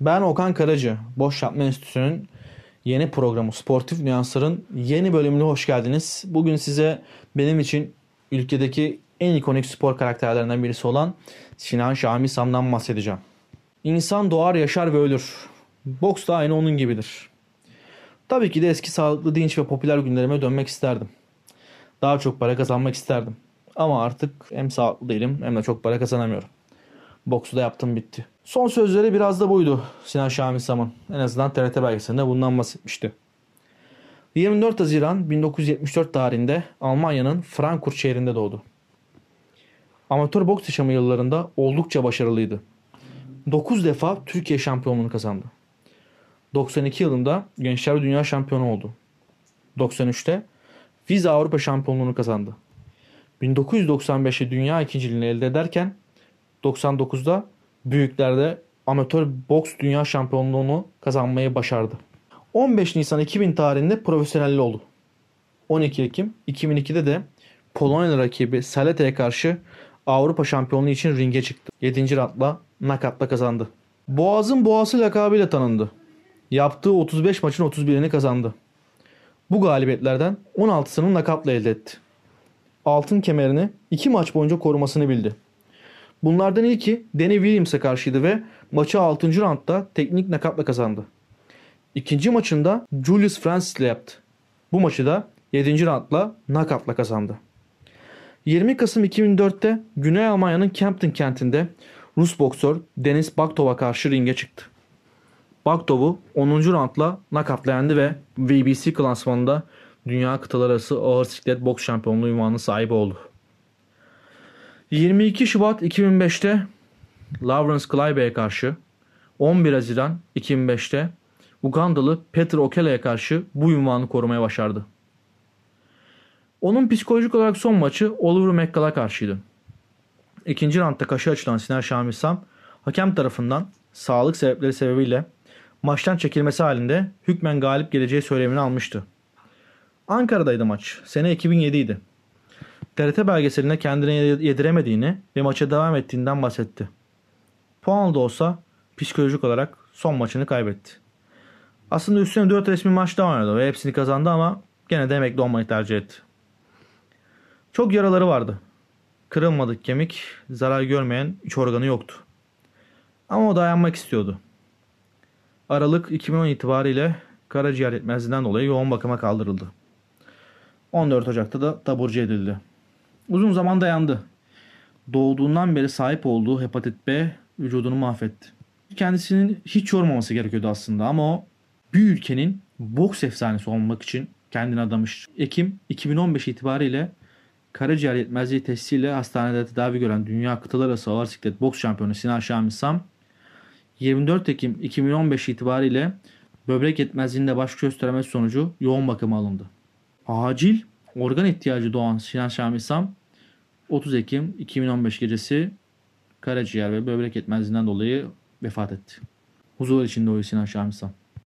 Ben Okan Karacı, Boş Yapma Enstitüsü'nün yeni programı Sportif Nüanslar'ın yeni bölümüne hoş geldiniz. Bugün size benim için ülkedeki en ikonik spor karakterlerinden birisi olan Sinan Şami Sam'dan bahsedeceğim. İnsan doğar, yaşar ve ölür. Boks da aynı onun gibidir. Tabii ki de eski sağlıklı, dinç ve popüler günlerime dönmek isterdim. Daha çok para kazanmak isterdim. Ama artık hem sağlıklı değilim hem de çok para kazanamıyorum. Boksu da yaptım bitti. Son sözleri biraz da buydu Sinan Şamil Sam'ın. En azından TRT belgeselinde bundan bahsetmişti. 24 Haziran 1974 tarihinde Almanya'nın Frankfurt şehrinde doğdu. Amatör boks yaşamı yıllarında oldukça başarılıydı. 9 defa Türkiye şampiyonluğunu kazandı. 92 yılında Gençler Dünya Şampiyonu oldu. 93'te Vize Avrupa Şampiyonluğunu kazandı. 1995'te dünya ikinciliğini elde ederken 99'da büyüklerde amatör boks dünya şampiyonluğunu kazanmayı başardı. 15 Nisan 2000 tarihinde profesyonelli oldu. 12 Ekim 2002'de de Polonya rakibi Saleta'ya karşı Avrupa şampiyonluğu için ringe çıktı. 7. roundla nakatla kazandı. Boğaz'ın boğası lakabıyla tanındı. Yaptığı 35 maçın 31'ini kazandı. Bu galibiyetlerden 16'sını nakatla elde etti. Altın kemerini 2 maç boyunca korumasını bildi. Bunlardan ilki Danny Williams'a karşıydı ve maçı 6. roundda teknik nakatla kazandı. İkinci maçında Julius Francis ile yaptı. Bu maçı da 7. roundla nakatla kazandı. 20 Kasım 2004'te Güney Almanya'nın Kempten kentinde Rus boksör Denis Baktov'a karşı ringe çıktı. Baktov'u 10. roundla nakatla yendi ve WBC klasmanında Dünya Kıtalar Arası Ağır Siklet Boks Şampiyonluğu ünvanı sahibi oldu. 22 Şubat 2005'te Lawrence Klybe'ye karşı 11 Haziran 2005'te Ugandalı Peter Okele'ye karşı bu ünvanı korumaya başardı. Onun psikolojik olarak son maçı Oliver McCall'a karşıydı. İkinci roundda kaşı açılan Sinan Şamisam hakem tarafından sağlık sebepleri sebebiyle maçtan çekilmesi halinde hükmen galip geleceği söylemini almıştı. Ankara'daydı maç. Sene 2007 idi. TRT belgeseline kendine yediremediğini ve maça devam ettiğinden bahsetti. Puanlı da olsa psikolojik olarak son maçını kaybetti. Aslında üstüne 4 resmi maç daha oynadı ve hepsini kazandı ama gene de emekli olmayı tercih etti. Çok yaraları vardı. Kırılmadık kemik, zarar görmeyen iç organı yoktu. Ama o dayanmak istiyordu. Aralık 2010 itibariyle karaciğer yetmezliğinden dolayı yoğun bakıma kaldırıldı. 14 Ocak'ta da taburcu edildi. Uzun zaman dayandı. Doğduğundan beri sahip olduğu hepatit B vücudunu mahvetti. Kendisinin hiç yormaması gerekiyordu aslında ama o bir ülkenin boks efsanesi olmak için kendini adamış. Ekim 2015 itibariyle karaciğer yetmezliği testiyle hastanede tedavi gören Dünya Kıtalar Arası Ağır Siklet Boks Şampiyonu Sinan Şamil Sam 24 Ekim 2015 itibariyle böbrek yetmezliğinde baş göstermesi sonucu yoğun bakıma alındı. Acil organ ihtiyacı doğan Sinan Şamil Sam 30 Ekim 2015 gecesi karaciğer ve böbrek yetmezliğinden dolayı vefat etti. Huzur içinde uyuyor Sinan Şamil.